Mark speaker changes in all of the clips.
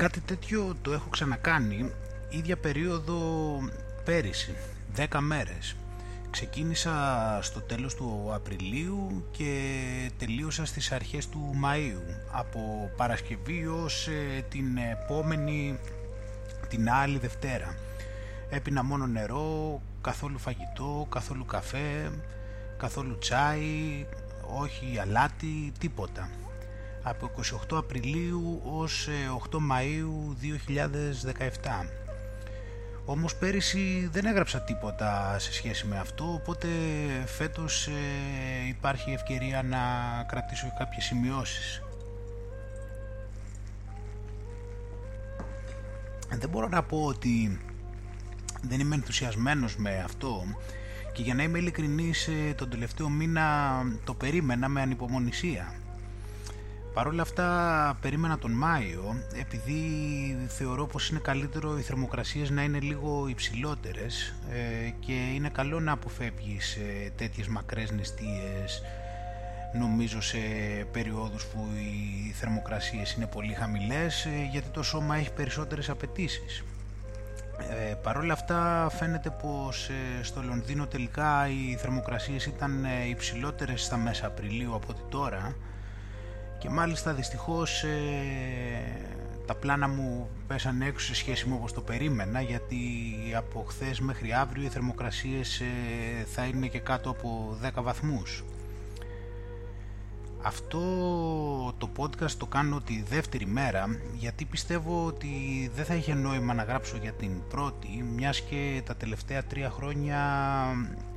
Speaker 1: Κάτι τέτοιο το έχω ξανακάνει ίδια περίοδο πέρυσι, 10 μέρες. Ξεκίνησα στο τέλος του Απριλίου και τελείωσα στις αρχές του Μαΐου. Από Παρασκευή ως ε, την επόμενη, την άλλη Δευτέρα. Έπινα μόνο νερό, καθόλου φαγητό, καθόλου καφέ, καθόλου τσάι, όχι αλάτι, τίποτα. Από 28 Απριλίου ως 8 ε, Μαΐου 2017. Όμως πέρυσι δεν έγραψα τίποτα σε σχέση με αυτό, οπότε φέτος ε, υπάρχει ευκαιρία να κρατήσω κάποιες σημειώσεις. Δεν μπορώ να πω ότι δεν είμαι ενθουσιασμένος με αυτό και για να είμαι ειλικρινής ε, τον τελευταίο μήνα το περίμενα με ανυπομονησία. Παρ' όλα αυτά περίμενα τον Μάιο επειδή θεωρώ πως είναι καλύτερο οι θερμοκρασίες να είναι λίγο υψηλότερες ε, και είναι καλό να αποφεύγεις ε, τέτοιες μακρές νηστείες νομίζω σε περιόδους που οι θερμοκρασίες είναι πολύ χαμηλές ε, γιατί το σώμα έχει περισσότερες απαιτήσεις. Ε, Παρ' όλα αυτά φαίνεται πως στο Λονδίνο τελικά οι θερμοκρασίες ήταν υψηλότερες στα μέσα Απριλίου από ότι τώρα και μάλιστα δυστυχώς ε, τα πλάνα μου πέσαν έξω σε σχέση με όπως το περίμενα γιατί από χθες μέχρι αύριο οι θερμοκρασίες ε, θα είναι και κάτω από 10 βαθμούς. Αυτό το podcast το κάνω τη δεύτερη μέρα γιατί πιστεύω ότι δεν θα είχε νόημα να γράψω για την πρώτη μιας και τα τελευταία τρία χρόνια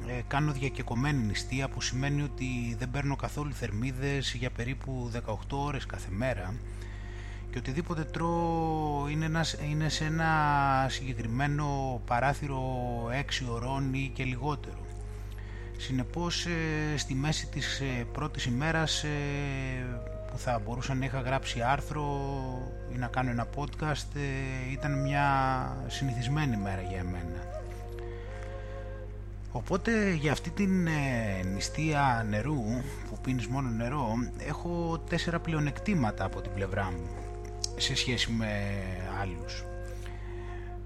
Speaker 1: ε, κάνω διακεκομένη νηστεία που σημαίνει ότι δεν παίρνω καθόλου θερμίδες για περίπου 18 ώρες κάθε μέρα και οτιδήποτε τρώω είναι, είναι σε ένα συγκεκριμένο παράθυρο 6 ωρών ή και λιγότερο. Συνεπώς ε, στη μέση της ε, πρώτης ημέρας ε, που θα μπορούσα να είχα γράψει άρθρο ή να κάνω ένα podcast ήταν μια συνηθισμένη μέρα για εμένα. Οπότε για αυτή την νηστεία νερού που πίνεις μόνο νερό έχω τέσσερα πλεονεκτήματα από την πλευρά μου σε σχέση με άλλους.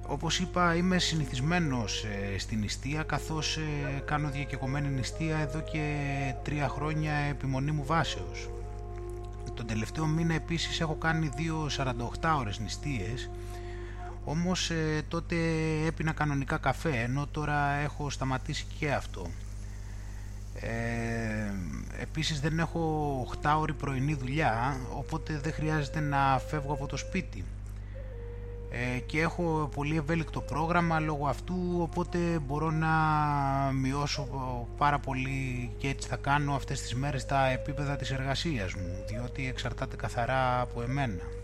Speaker 1: Όπως είπα είμαι συνηθισμένος ε, στην νηστεία καθώς ε, κάνω διακεκομένη νηστεία εδώ και τρία χρόνια επιμονή μου βάσεως. Τον τελευταίο μήνα επίσης έχω κάνει δύο 48 ώρες νηστείες όμως ε, τότε έπινα κανονικά καφέ ενώ τώρα έχω σταματήσει και αυτό. Ε, επίσης δεν έχω 8 ώρη πρωινή δουλειά οπότε δεν χρειάζεται να φεύγω από το σπίτι ε, και έχω πολύ ευέλικτο πρόγραμμα λόγω αυτού οπότε μπορώ να μειώσω πάρα πολύ και έτσι θα κάνω αυτές τις μέρες τα επίπεδα της εργασίας μου διότι εξαρτάται καθαρά από εμένα.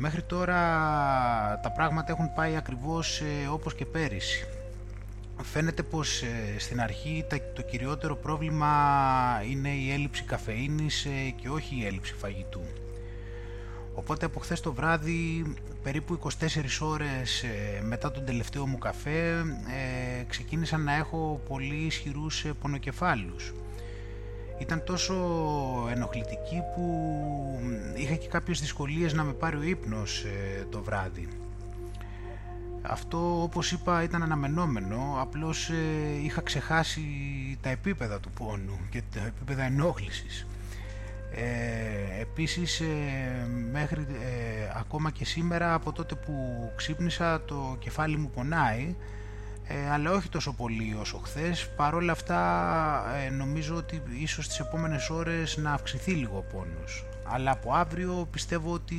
Speaker 1: Μέχρι τώρα τα πράγματα έχουν πάει ακριβώς ε, όπως και πέρυσι. Φαίνεται πως ε, στην αρχή το κυριότερο πρόβλημα είναι η έλλειψη καφεΐνης και όχι η έλλειψη φαγητού. Οπότε από χθες το βράδυ, περίπου 24 ώρες ε, μετά τον τελευταίο μου καφέ, ε, ξεκίνησα να έχω πολύ ισχυρούς ε, πονοκεφάλους. Ήταν τόσο ενοχλητική που είχα και κάποιες δυσκολίες να με πάρει ο ύπνος το βράδυ. Αυτό όπως είπα ήταν αναμενόμενο, απλώς είχα ξεχάσει τα επίπεδα του πόνου και τα επίπεδα ενόχλησης. Ε, επίσης ε, μέχρι ε, ακόμα και σήμερα από τότε που ξύπνησα το κεφάλι μου πονάει ε, αλλά όχι τόσο πολύ όσο χθες. Παρόλα αυτά ε, νομίζω ότι ίσως τις επόμενες ώρες να αυξηθεί λίγο ο πόνος. Αλλά από αύριο πιστεύω ότι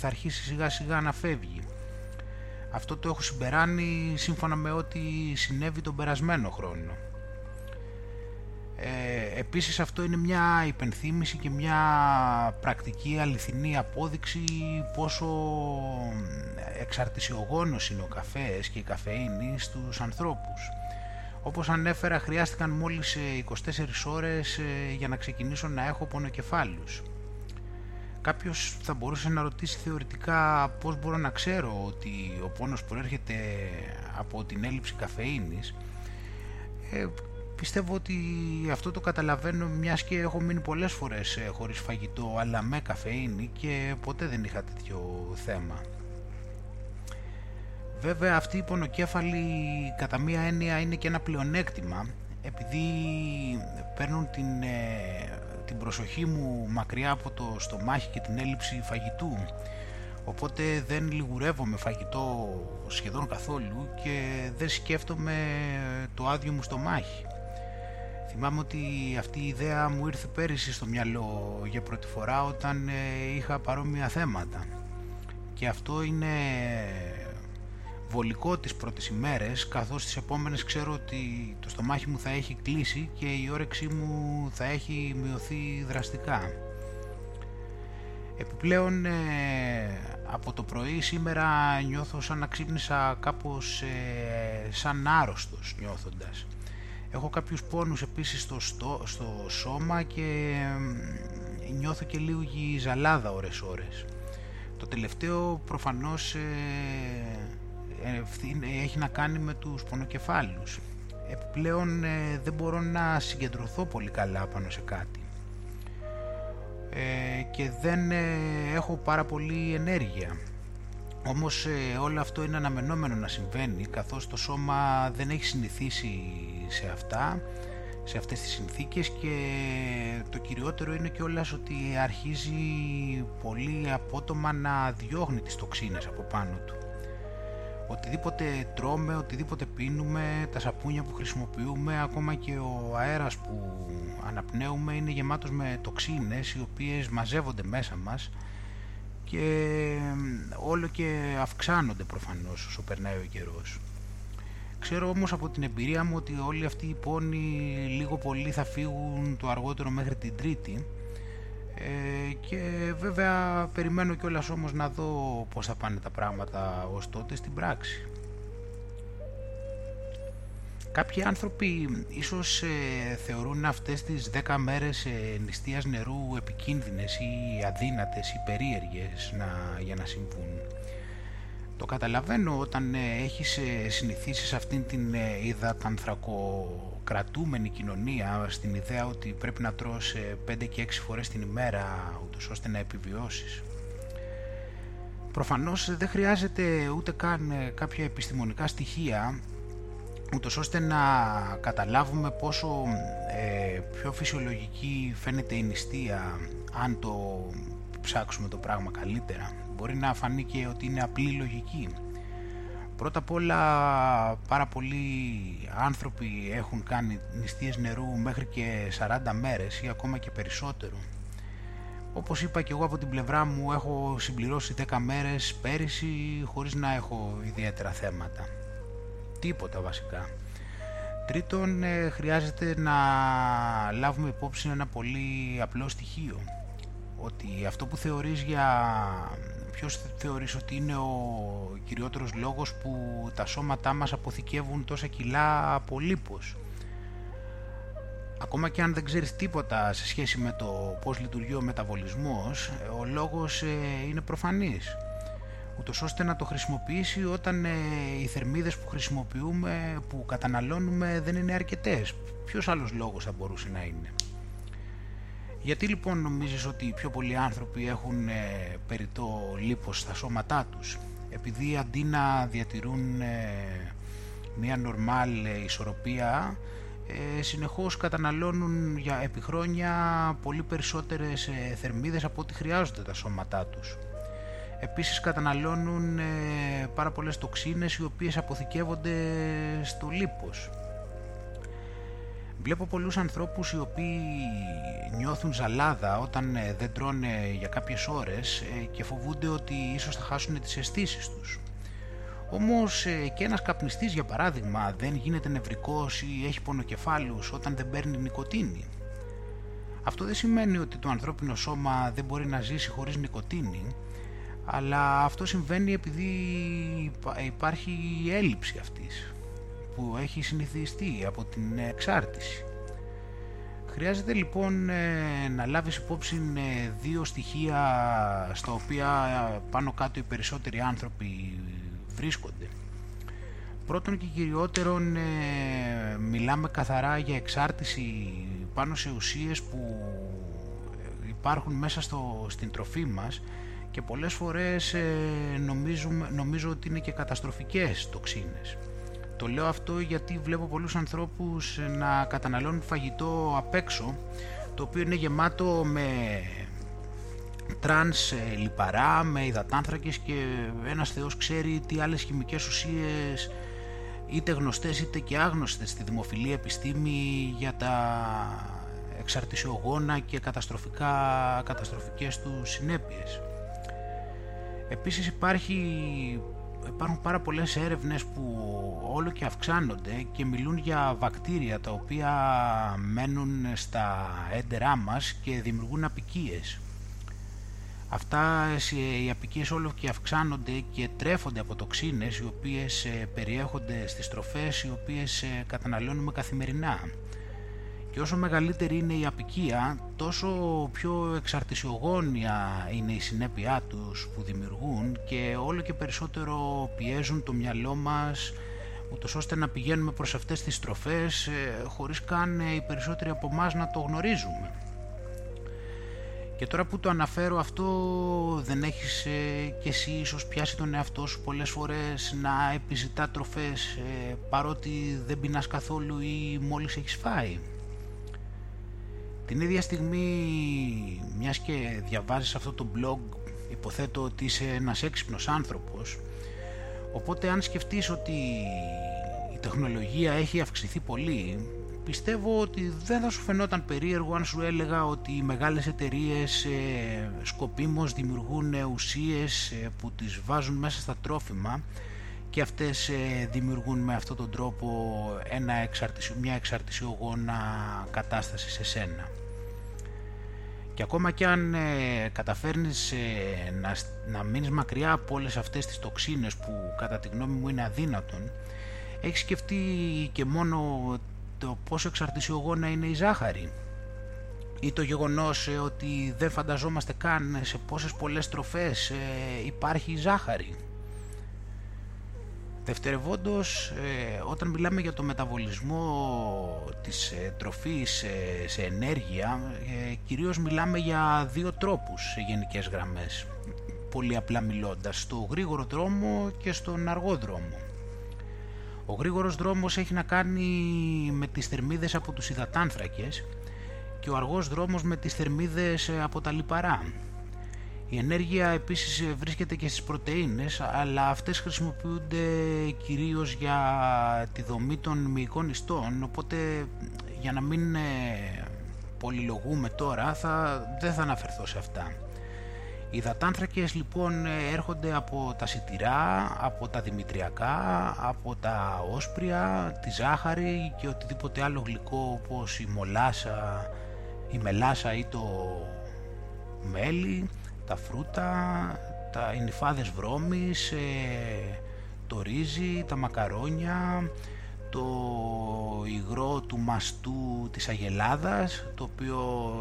Speaker 1: θα αρχίσει σιγά σιγά να φεύγει. Αυτό το έχω συμπεράνει σύμφωνα με ό,τι συνέβη τον περασμένο χρόνο ε, επίσης αυτό είναι μια υπενθύμηση και μια πρακτική αληθινή απόδειξη πόσο εξαρτησιογόνος είναι ο καφές και η καφεΐνη στους ανθρώπους. Όπως ανέφερα χρειάστηκαν μόλις 24 ε, ώρες ε, για να ξεκινήσω να έχω πονοκεφάλους. Κάποιος θα μπορούσε να ρωτήσει θεωρητικά πώς μπορώ να ξέρω ότι ο πόνος προέρχεται από την έλλειψη καφεΐνης. Ε, πιστεύω ότι αυτό το καταλαβαίνω μιας και έχω μείνει πολλές φορές ε, χωρίς φαγητό αλλά με καφεΐνη και ποτέ δεν είχα τέτοιο θέμα. Βέβαια αυτή η πονοκέφαλη κατά μία έννοια είναι και ένα πλεονέκτημα επειδή παίρνουν την, ε, την προσοχή μου μακριά από το στομάχι και την έλλειψη φαγητού οπότε δεν λιγουρεύομαι φαγητό σχεδόν καθόλου και δεν σκέφτομαι το άδειο μου στομάχι. Θυμάμαι ότι αυτή η ιδέα μου ήρθε πέρυσι στο μυαλό για πρώτη φορά όταν ε, είχα παρόμοια θέματα και αυτό είναι βολικό τις πρώτες ημέρες καθώς τις επόμενες ξέρω ότι το στομάχι μου θα έχει κλείσει και η όρεξή μου θα έχει μειωθεί δραστικά. Επιπλέον ε, από το πρωί σήμερα νιώθω σαν να ξύπνησα κάπως ε, σαν άρρωστος νιώθοντας. Έχω κάποιους πόνους επίσης στο, στο, σώμα και νιώθω και λίγη ζαλάδα ώρες ώρες. Το τελευταίο προφανώς ε, έχει να κάνει με τους πονοκεφάλους. Επιπλέον ε, δεν μπορώ να συγκεντρωθώ πολύ καλά πάνω σε κάτι. Ε, και δεν ε, έχω πάρα πολύ ενέργεια. Όμως όλο αυτό είναι αναμενόμενο να συμβαίνει καθώς το σώμα δεν έχει συνηθίσει σε αυτά, σε αυτές τις συνθήκες και το κυριότερο είναι και όλας ότι αρχίζει πολύ απότομα να διώχνει τις τοξίνες από πάνω του. Οτιδήποτε τρώμε, οτιδήποτε πίνουμε, τα σαπούνια που χρησιμοποιούμε, ακόμα και ο αέρας που αναπνέουμε είναι γεμάτος με τοξίνες οι οποίες μαζεύονται μέσα μας και όλο και αυξάνονται προφανώς όσο περνάει ο καιρός. Ξέρω όμως από την εμπειρία μου ότι όλοι αυτοί οι πόνοι λίγο πολύ θα φύγουν το αργότερο μέχρι την Τρίτη ε, και βέβαια περιμένω κιόλας όμως να δω πώς θα πάνε τα πράγματα ως τότε στην πράξη. Κάποιοι άνθρωποι ίσως ε, θεωρούν αυτές τις 10 μέρες ε, νηστείας νερού επικίνδυνες ή αδύνατες ή περίεργες να, για να συμβούν. Το καταλαβαίνω όταν ε, έχεις ε, συνηθίσει σε αυτήν την ε, υδατανθρακοκρατούμενη κοινωνία στην ιδέα ότι πρέπει να τρως 5 και 6 φορές την ημέρα ούτως ώστε να επιβιώσεις. Προφανώς δεν χρειάζεται ούτε καν κάποια επιστημονικά στοιχεία ούτως ώστε να καταλάβουμε πόσο πιο φυσιολογική φαίνεται η νηστεία αν το ψάξουμε το πράγμα καλύτερα μπορεί να φανεί και ότι είναι απλή λογική. Πρώτα απ' όλα πάρα πολλοί άνθρωποι έχουν κάνει νηστείες νερού μέχρι και 40 μέρες ή ακόμα και περισσότερο. Όπως είπα και εγώ από την πλευρά μου έχω συμπληρώσει 10 μέρες πέρυσι χωρίς να έχω ιδιαίτερα θέματα. Τίποτα βασικά. Τρίτον, ε, χρειάζεται να λάβουμε υπόψη ένα πολύ απλό στοιχείο. Ότι αυτό που θεωρείς για ποιος θεωρείς ότι είναι ο κυριότερος λόγος που τα σώματά μας αποθηκεύουν τόσα κιλά από λίπος. Ακόμα και αν δεν ξέρεις τίποτα σε σχέση με το πώς λειτουργεί ο μεταβολισμός, ο λόγος ε, είναι προφανής. Ούτως ώστε να το χρησιμοποιήσει όταν ε, οι θερμίδες που χρησιμοποιούμε, που καταναλώνουμε δεν είναι αρκετές. Ποιος άλλος λόγος θα μπορούσε να είναι; Γιατί λοιπόν νομίζεις ότι οι πιο πολλοί άνθρωποι έχουν ε, περιττό λίπος στα σώματά τους; Επειδή αντί να διατηρούν ε, μια νορμάλ ε, ισορροπία ε, συνεχώς καταναλώνουν για επί χρόνια πολύ περισσότερες ε, θερμίδες από ό,τι χρειάζονται τα σώματά τους. Επίσης καταναλώνουν πάρα πολλές τοξίνες οι οποίες αποθηκεύονται στο λίπος. Βλέπω πολλούς ανθρώπους οι οποίοι νιώθουν ζαλάδα όταν ε, δεν τρώνε για κάποιες ώρες ε, και φοβούνται ότι ίσως θα χάσουν τις αισθήσεις τους. Όμως ε, και ένας καπνιστής για παράδειγμα δεν γίνεται νευρικός ή έχει πονοκεφάλους όταν δεν παίρνει νικοτίνη. Αυτό δεν σημαίνει ότι το ανθρώπινο σώμα δεν μπορεί να ζήσει χωρίς νικοτίνη, αλλά αυτό συμβαίνει επειδή υπάρχει η έλλειψη αυτής που έχει συνηθιστεί από την εξάρτηση. Χρειάζεται λοιπόν ε, να λάβεις υπόψη ε, δύο στοιχεία στα οποία πάνω κάτω οι περισσότεροι άνθρωποι βρίσκονται. πρώτον και κυριότερον ε, μιλάμε καθαρά για εξάρτηση πάνω σε ουσίες που υπάρχουν μέσα στο, στην τροφή μας και πολλές φορές ε, νομίζουμε, νομίζω ότι είναι και καταστροφικές τοξίνες. Το λέω αυτό γιατί βλέπω πολλούς ανθρώπους να καταναλώνουν φαγητό απ' έξω το οποίο είναι γεμάτο με τρανς ε, λιπαρά, με υδατάνθρακες και ένας θεός ξέρει τι άλλες χημικές ουσίες είτε γνωστές είτε και άγνωστες στη δημοφιλή επιστήμη για τα εξαρτησιογόνα και καταστροφικά, καταστροφικές τους συνέπειες. Επίσης υπάρχει, υπάρχουν πάρα πολλές έρευνες που όλο και αυξάνονται και μιλούν για βακτήρια τα οποία μένουν στα έντερά μας και δημιουργούν απικίες. Αυτά οι απικίες όλο και αυξάνονται και τρέφονται από τοξίνες οι οποίες ε, περιέχονται στις τροφές οι οποίες ε, καταναλώνουμε καθημερινά. Και όσο μεγαλύτερη είναι η απικία, τόσο πιο εξαρτησιογόνια είναι η συνέπειά τους που δημιουργούν και όλο και περισσότερο πιέζουν το μυαλό μας ούτως ώστε να πηγαίνουμε προς αυτές τις τροφές ε, χωρίς καν οι περισσότεροι από εμάς να το γνωρίζουμε. Και τώρα που το αναφέρω αυτό δεν έχεις ε, και εσύ ίσως πιάσει τον εαυτό σου πολλές φορές να επιζητά τροφές ε, παρότι δεν πεινάς καθόλου ή μόλις έχεις φάει; Την ίδια στιγμή μιας και διαβάζεις αυτό το blog υποθέτω ότι είσαι ένας έξυπνος άνθρωπος. Οπότε αν σκεφτείς ότι η τεχνολογία έχει αυξηθεί πολύ πιστεύω ότι δεν θα σου φαινόταν περίεργο αν σου έλεγα ότι οι μεγάλες εταιρείες ε, σκοπίμως δημιουργούν ουσίες ε, που τις βάζουν μέσα στα τρόφιμα και αυτές ε, δημιουργούν με αυτόν τον τρόπο ένα εξαρτησιο, μια εξαρτησιογόνα κατάσταση σε σένα. Και ακόμα και αν ε, καταφέρνεις ε, να, να μείνεις μακριά από όλες αυτές τις τοξίνες που κατά τη γνώμη μου είναι αδύνατον, έχεις σκεφτεί και μόνο το πόσο εξαρτησιογόνα είναι η ζάχαρη ή το γεγονός ε, ότι δεν φανταζόμαστε καν σε πόσες πολλές τροφές ε, υπάρχει η ζάχαρη. Δευτερευόντως, ε, όταν μιλάμε για το μεταβολισμό της τροφής σε ενέργεια, κυρίως μιλάμε για δύο τρόπους σε γενικές γραμμές, πολύ απλά μιλώντας, στο γρήγορο δρόμο και στον αργό δρόμο. Ο γρήγορος δρόμος έχει να κάνει με τις θερμίδες από τους υδατάνθρακες και ο αργός δρόμος με τις θερμίδες ε, από τα λιπαρά. Η ενέργεια επίσης ε, βρίσκεται και στις πρωτεΐνες, αλλά αυτές χρησιμοποιούνται κυρίως για τη δομή των μυϊκών ιστών, οπότε για να μην ε, πολυλογούμε τώρα θα, δεν θα αναφερθώ σε αυτά. Οι υδατάνθρακες λοιπόν έρχονται από τα σιτηρά, από τα δημητριακά, από τα όσπρια, τη ζάχαρη και οτιδήποτε άλλο γλυκό όπως η μολάσα, η μελάσα ή το μέλι, τα φρούτα, τα νυφάδες βρώμης, ε, το ρύζι, τα μακαρόνια, το υγρό του μαστού της αγελάδας, το οποίο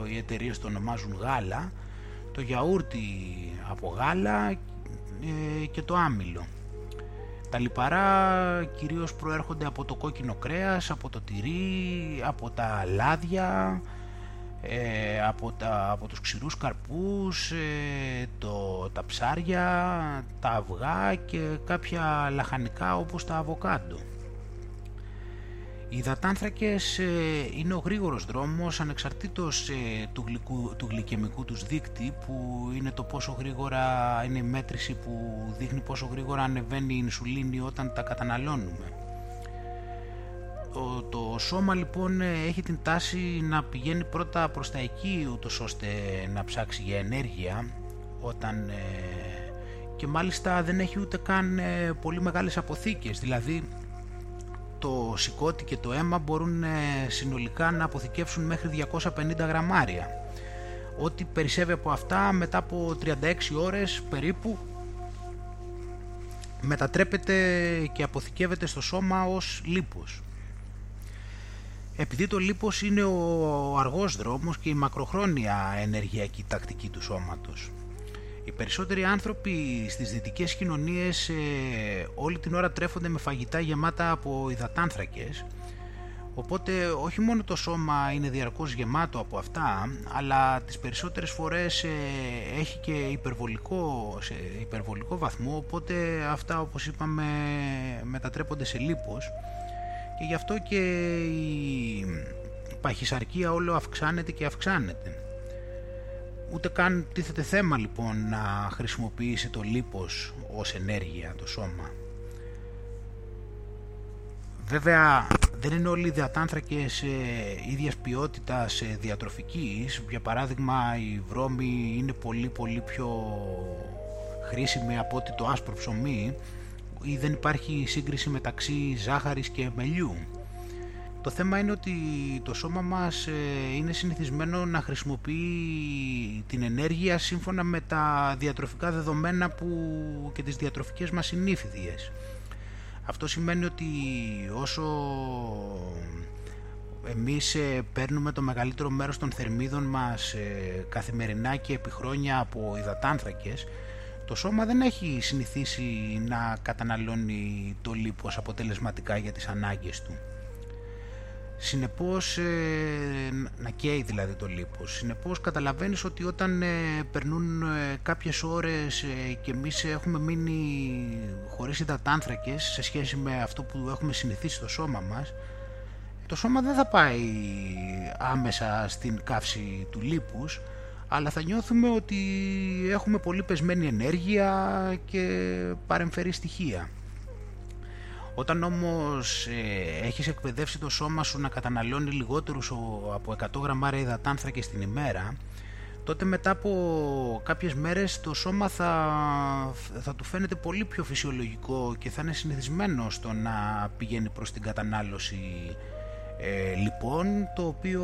Speaker 1: οι εταιρείες το ονομάζουν γάλα, το γιαούρτι από γάλα ε, και το άμυλο. Τα λιπαρά κυρίως προέρχονται από το κόκκινο κρέας, από το τυρί, από τα λάδια, ε, από, τα, από τους ξηρούς καρπούς, ε, το, τα ψάρια, τα αυγά και κάποια λαχανικά όπως τα αβοκάντο. Οι υδατάνθρακες ε, είναι ο γρήγορος δρόμος ανεξαρτήτως ε, του, γλυκού, του γλυκαιμικού τους δείκτη που είναι το πόσο γρήγορα είναι η μέτρηση που δείχνει πόσο γρήγορα ανεβαίνει η ινσουλίνη όταν τα καταναλώνουμε. Το, το σώμα λοιπόν ε, έχει την τάση να πηγαίνει πρώτα προς τα εκεί ούτως ώστε να ψάξει για ενέργεια όταν και μάλιστα δεν έχει ούτε καν πολύ μεγάλες αποθήκες δηλαδή το σηκώτη και το αίμα μπορούν ε, συνολικά να αποθηκεύσουν μέχρι 250 γραμμάρια. Ό,τι περισσεύει από αυτά μετά από 36 ώρες περίπου μετατρέπεται και αποθηκεύεται στο σώμα ως λίπος. Επειδή το λίπος είναι ο αργός δρόμος και η μακροχρόνια ενεργειακή τακτική του σώματος. Οι περισσότεροι άνθρωποι στις δυτικές κοινωνίες ε, όλη την ώρα τρέφονται με φαγητά γεμάτα από υδατάνθρακες οπότε όχι μόνο το σώμα είναι διαρκώς γεμάτο από αυτά αλλά τις περισσότερες φορές ε, έχει και υπερβολικό, σε υπερβολικό βαθμό οπότε αυτά όπως είπαμε μετατρέπονται σε λίπος και γι' αυτό και η παχυσαρκία όλο αυξάνεται και αυξάνεται. Ούτε καν τίθεται θέμα λοιπόν να χρησιμοποιήσει το λίπος ως ενέργεια το σώμα. Βέβαια δεν είναι όλοι οι διατάνθρακες ε, ίδιας ποιότητας ε, διατροφικής. Για παράδειγμα η βρώμη είναι πολύ πολύ πιο χρήσιμη από ότι το άσπρο ψωμί ή δεν υπάρχει σύγκριση μεταξύ ζάχαρης και μελιού. Το θέμα είναι ότι το σώμα μας ε, είναι συνηθισμένο να χρησιμοποιεί την ενέργεια σύμφωνα με τα διατροφικά δεδομένα που και τις διατροφικές μας συνήθειες. Αυτό σημαίνει ότι όσο εμείς ε, παίρνουμε το μεγαλύτερο μέρος των θερμίδων μας ε, καθημερινά και επί χρόνια από υδατάνθρακες, το σώμα δεν έχει συνηθίσει να καταναλώνει το λίπος αποτελεσματικά για τις ανάγκες του. Συνεπώς, ε, να καίει δηλαδή το λίπος. Συνεπώς καταλαβαίνεις ότι όταν ε, περνούν ε, κάποιες ώρες και εμείς έχουμε μείνει χωρίς υδατάνθρακες σε σχέση με αυτό που έχουμε συνηθίσει στο σώμα μας, το σώμα δεν θα πάει άμεσα στην καύση του λίπους, αλλά θα νιώθουμε ότι έχουμε πολύ πεσμένη ενέργεια και παρεμφερή στοιχεία. Όταν όμως ε, έχεις εκπαιδεύσει το σώμα σου να καταναλώνει λιγότερους από 100 γραμμάρια υδατάνθρακες την ημέρα, τότε μετά από κάποιες μέρες το σώμα θα, θα του φαίνεται πολύ πιο φυσιολογικό και θα είναι συνηθισμένο στο να πηγαίνει προς την κατανάλωση ε, λοιπόν, το οποίο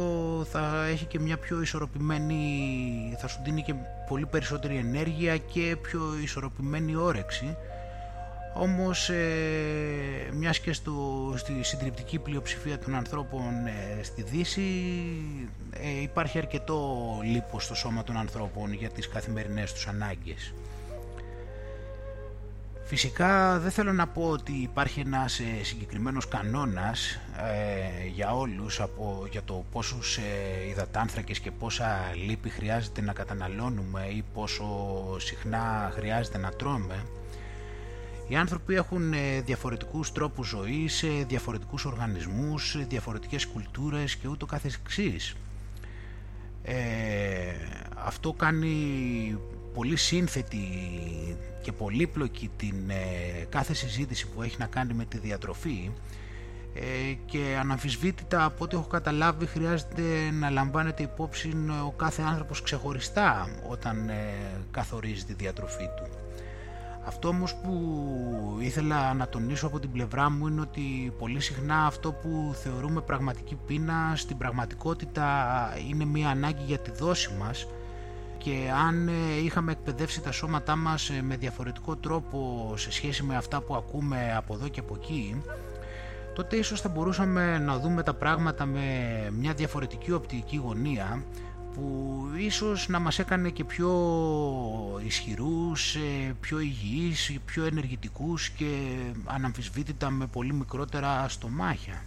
Speaker 1: θα έχει και μια πιο ισορροπημένη, θα σου δίνει και πολύ περισσότερη ενέργεια και πιο ισορροπημένη όρεξη όμως ε, μιας και στο, στη συντριπτική πλειοψηφία των ανθρώπων ε, στη Δύση ε, υπάρχει αρκετό λίπος στο σώμα των ανθρώπων για τις καθημερινές τους ανάγκες. Φυσικά δεν θέλω να πω ότι υπάρχει ένας ε, συγκεκριμένος κανόνας ε, για όλους από, για το πόσους ε, υδατάνθρακες και πόσα λίπη χρειάζεται να καταναλώνουμε ή πόσο συχνά χρειάζεται να τρώμε οι άνθρωποι έχουν ε, διαφορετικούς τρόπους ζωής, ε, διαφορετικούς οργανισμούς, ε, διαφορετικές κουλτούρες και ούτω καθεξής. Ε, αυτό κάνει πολύ σύνθετη και πολύπλοκη την κάθε συζήτηση που έχει να κάνει με τη διατροφή και αναμφισβήτητα από ό,τι έχω καταλάβει χρειάζεται να λαμβάνεται υπόψη ο κάθε άνθρωπος ξεχωριστά όταν καθορίζει τη διατροφή του. Αυτό όμως που ήθελα να τονίσω από την πλευρά μου είναι ότι πολύ συχνά αυτό που θεωρούμε πραγματική πείνα στην πραγματικότητα είναι μια ανάγκη για τη δόση μας και αν ε, είχαμε εκπαιδεύσει τα σώματά μας ε, με διαφορετικό τρόπο σε σχέση με αυτά που ακούμε από εδώ και από εκεί τότε ίσως θα μπορούσαμε να δούμε τα πράγματα με μια διαφορετική οπτική γωνία που ίσως να μας έκανε και πιο ισχυρούς, ε, πιο υγιείς, πιο ενεργητικούς και αναμφισβήτητα με πολύ μικρότερα στομάχια.